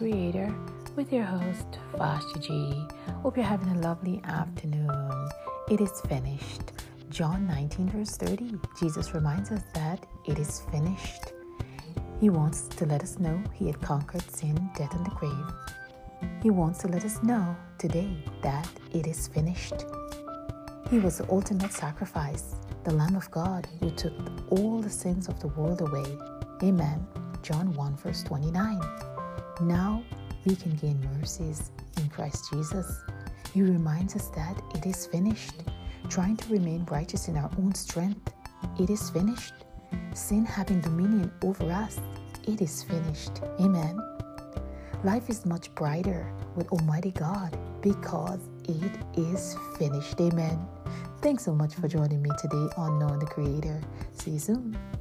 Creator with your host, Fasha G. Hope you're having a lovely afternoon. It is finished. John 19, verse 30. Jesus reminds us that it is finished. He wants to let us know He had conquered sin, death, and the grave. He wants to let us know today that it is finished. He was the ultimate sacrifice, the Lamb of God who took all the sins of the world away. Amen. John 1, verse 29. Now we can gain mercies in Christ Jesus. He reminds us that it is finished. Trying to remain righteous in our own strength, it is finished. Sin having dominion over us, it is finished. Amen. Life is much brighter with Almighty God because it is finished. Amen. Thanks so much for joining me today on Knowing the Creator. See you soon.